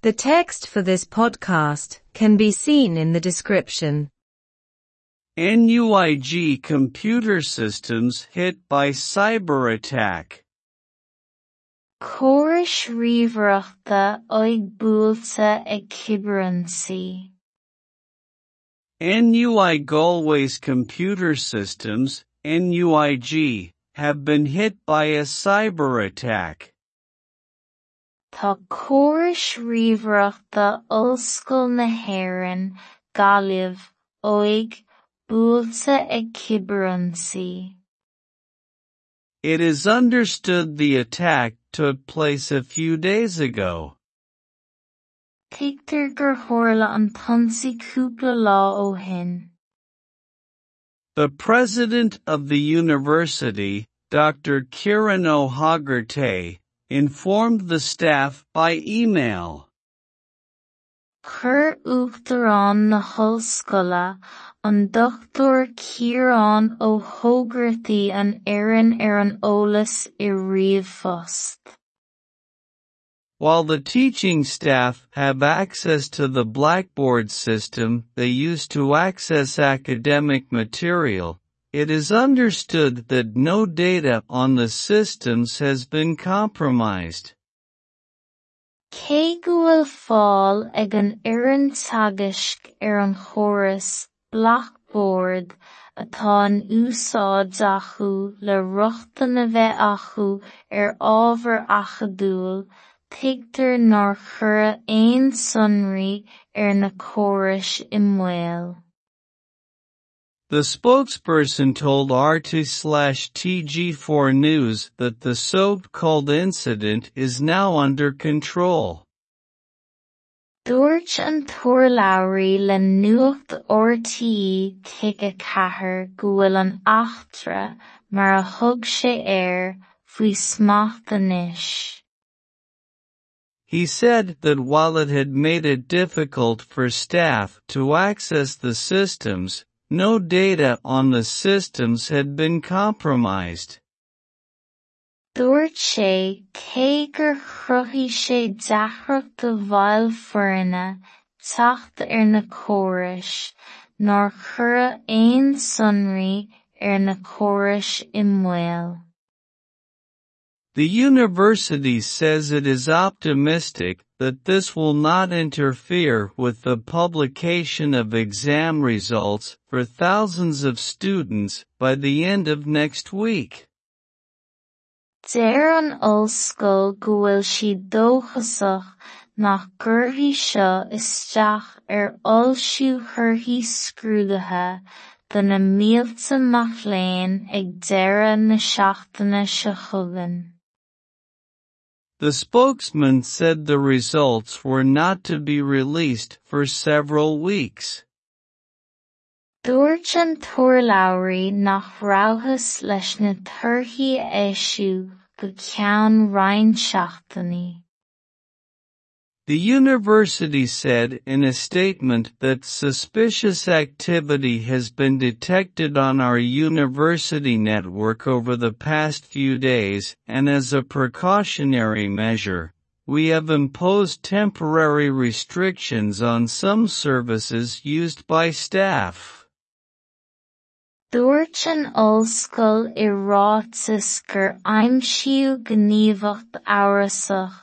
The text for this podcast can be seen in the description. NUIG computer systems hit by cyber attack. Córas ríomhaireachta ag buailte ag cibreansaí. NUI Galway's computer systems, NUIG, have been hit by a cyber attack. Tá córas ríomhaireachta Ollscoil na hÉireann Gaillimh óig buailte ag. It is understood the attack took place a few days ago. Tigtar gur tharla an t-ionsaí cúpla lá ó shin. The president of the university, Dr. Kieran Ó hÓgartaigh, informed the staff by email. Chur uachtarán na hollscoile an Dr. Kieran Ó hÓgartaigh an Éireann ar an eolas i. While the teaching staff have access to the Blackboard system they use to access academic material, it is understood that no data on the systems has been compromised. Bhfuil fáil ag an Éireann Teagasc ar an Blackboard atá in úsáid le ruachtainn a bheith acu ar er ábhar achadúil, tigtar nár chuir aon sonraí ar er na córais i. The spokesperson told RTÉ/TG4 News that the so-called incident is now under control. Dúirt an turlabhraí le nuacht RTE Tuige Ceathair go bhfuil an achtra mar a thug sé air faoi smacht anois. He said that while it had made it difficult for staff to access the systems, no data on the systems had been compromised. Sé cé gur chruthí sé deachracht do mhaol foirne teacht ar na nár chuir aon sonraí ar na córais i mbaol. The university says it is optimistic that this will not interfere with the publication of exam results for thousands of students by the end of next week. Deir an ollscoil go bhfuil siad dóchasach nach gcuirfí seo isteach ar ollsú chuirfí scrúdaithe do na mílta mac léinn ag deireadh na seachtaine. The spokesman said the results were not to be released for several weeks. Dúirt an turlabhraí nach rabhthas leis na torthaí éisiú go ceann roinn seachtaine. The university said in a statement that suspicious activity has been detected on our university network over the past few days and as a precautionary measure, we have imposed temporary restrictions on some services used by staff. Dúirt an ollscoil i ráiteas gur aimsiú gníomhacht amhrasach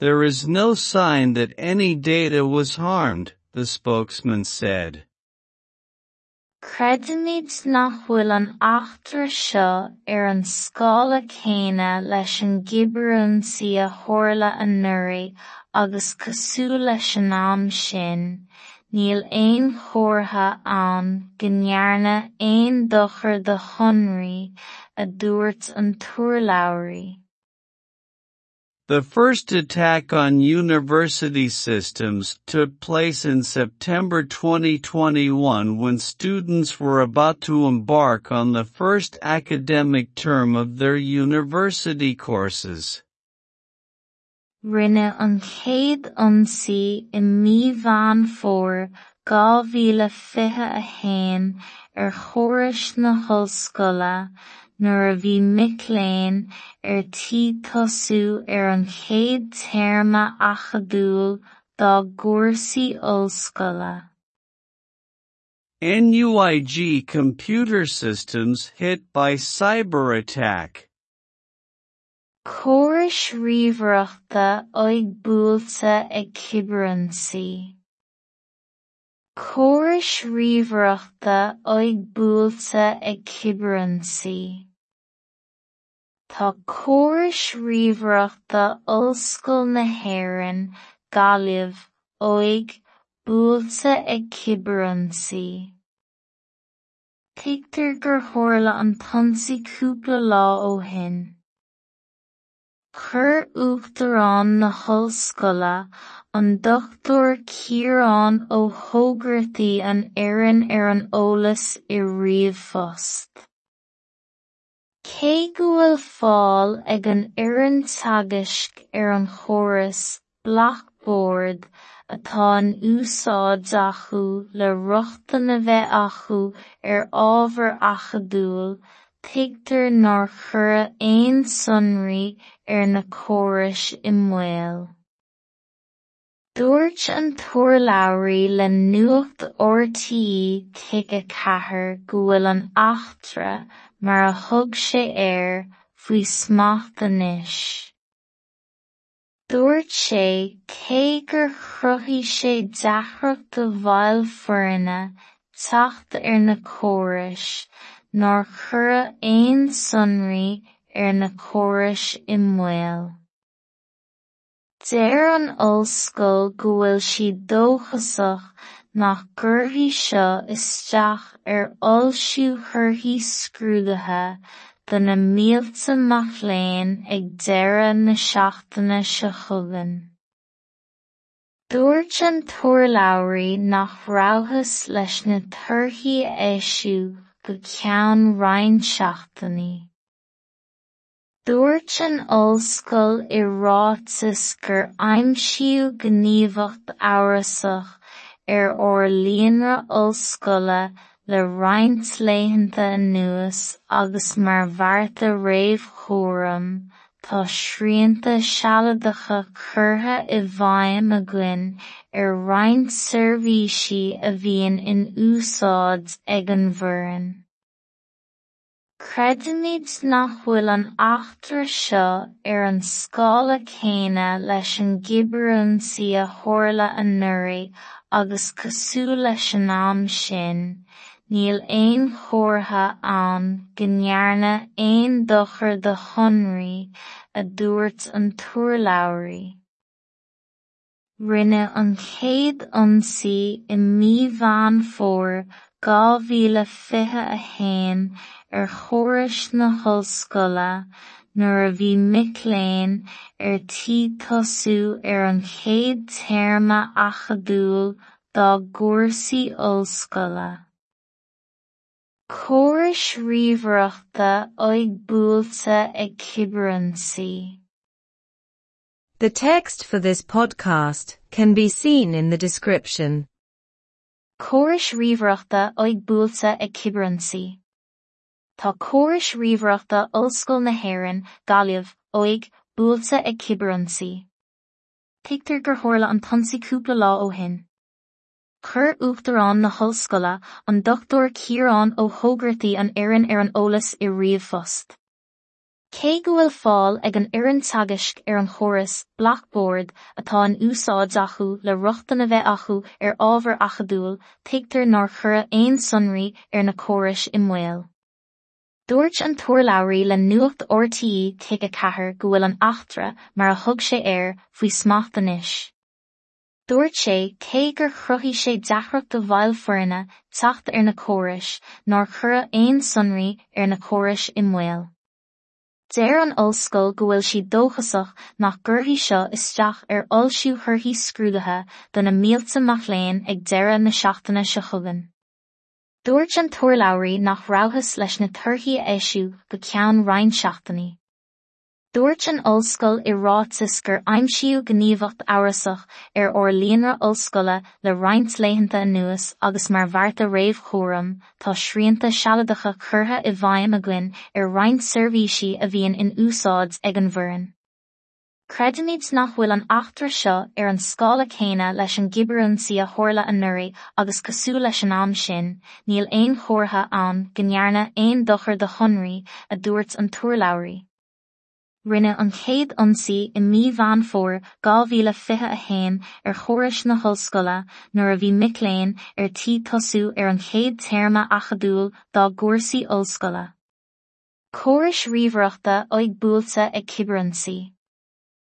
there is no sign that any data was harmed, the spokesman said. Creidimid nach bhfuil an achtar seo ar an scála céine leis an gibreúnsaí a tharla an nuirí agus cosúil leis an am sin, níl aon chomhartha ann go ndearna dochar de chonraí a dúirt an turlabhraí. The first attack on university systems took place in September 2021 when students were about to embark on the first academic term of their university courses. Rinne an chéad ionsaí i fómhair dhá mhíle fiche a haon ar chórais na hOllscoile nuair a bhí Mic Léinn ar tí tosú ar an chéad téarma achadúil dá gcúrsaí ollscoile. NUIG computer systems hit by cyber attack. Córais ríomhaireachta ag cibreansaí. Córais ríomhaireachta ag buailte ag cibreansaí. Tá córais ríomhaireachta Ollscoil na hÉireann Gaillimh óig buailte ag cibreansaí. Thigtar gur tharla an t-ionsaí cúpla lá ó shin. Chuir Uachtarán na hOllscoile an Dr Ciarán Ó thógaraití an Éireann ar an eolas i Ríomhphost. Cé go bhfuil fáil ag an Éireann Teagasc ar an chóras Blackboard atá in úsáid acu le ruachtainn a bheith acu ar ábhar achadúil, thigtar nár chuireadh aon sonraí ar na córais i mbaol. Dúirt an turlabhraí le nuacht RTE Tuige Ceathair go bhfuil an achtra mar a thug sé air faoi smacht anois. Dúirt sé cé gur chruthigh sé deachracht do mhaol foirne teacht ar na córais nár chuireadh aon sonraí ar na córais i mbaol. Deir an ollscoil go bhfuil siad dóchasach nach gcuirfí seo isteach ar ollsú chuirfí scrúdaiche do na mílta Mac Léinn ag deireadh na seachtaine seo chugainn. Dúirt an turlabhraí nach rabhthas leis na torthaí éisiú go ceann rainn seachtainaí. Dúirt an ollscoil i rátas gur aimsíú gníomhacht árasach ar ór líonra ollscoile le reinint léhananta nuas agus mar bharta réomh chóram, tá srianta sealadacha curtha i bhfeidhm againn ar roinnt seirbhísí a bhíonn in úsáid ag an bhfoireann. Creidimid nach bhfuil an achtar seo ar an scála céanna leis an gcibreansaí a tharla anuraidh agus cosúil leis an am sin, níl aon chomhartha ann go ndearnadh aon dochar de shonraí a dúirt an turlabhraí. Rinne an chéad ionsaí i míbhán fómhair dhá mhíle fiche a haon ar chórais na hOllscoile nuair a bhí Mic Léinn ar tí tosú ar an chéad téarma achadúil dá gcúrsaí ollscoile. Córais ríomhaireachta ag buailte ag. The text for this podcast can be seen in the description. Córais ríomhaireachta ag buailte ag. Tá córais ríomhaireachta Ollscoil na hÉireann Gaillimh óig buailte ag cibreansaí. Thigtar gur tharla an t-ionsaí cúpla lá ó. Chur Uachtarán na hOllscoile an Dr Ciarán Ó thógaraití an Éireann ar an eolas i Ríomhphost. Cé go bhfuil fáil ag an Éireann Teagasc ar an chóras Blackboard atá in úsáid acu le ruachtainn a bheith acu ar ábhar achadúil, thigtar nár chuireadh aon sonraí ar na córais i mbaol. Dúirt an turlabhraí le nuacht RTE Tuige Ceathair go bhfuil an achtra mar a thug sé air faoi smacht anois. Dúirt sé cé gur chruthí sé deachreacht do bhail forinne tacht ar na córas, nar chura éon sunraí ar na córas i mhil. Déir an olscoil go bhfuil si dóchasach nach gurthaí seo isteach ar olsú thurthaí scrúdathe don na mílta machléon ag deire na seachtainna se chugan. Dúirt an tuairlabhraí nach ráthas leis na tuirthaí éisiú go ceann reinseachtainna. Dúirt an ollscoil i rátas gur aimsiú gníomhacht árasach ar er ó líonra ollscoile le reinint léhananta nuas agus mar bharta réomh chóram tá sríanta sealadacha churtha i bhaim a gcuin ar er reinint servíisi a bhíon in úsáids ag an bhuiin. Creidirníid nach bhfuil an achtar seo ar an scála chéine leis an gibarún si a thorla an nuri agus cosú leis an am sin, níl éon chórtha an gnearna éon dochar de chonraí a dúirt an túlairí. rinne an chéad ionsaí i mí bhean fór gá bhíle fithe a hain ar choras na hoscoile nuair a bhí micléin ar tí tosú ar an chéad téirrma a chadúil dá gcósaí olscoile. Córas ríomhreachta ag búlta ag cibaransaí.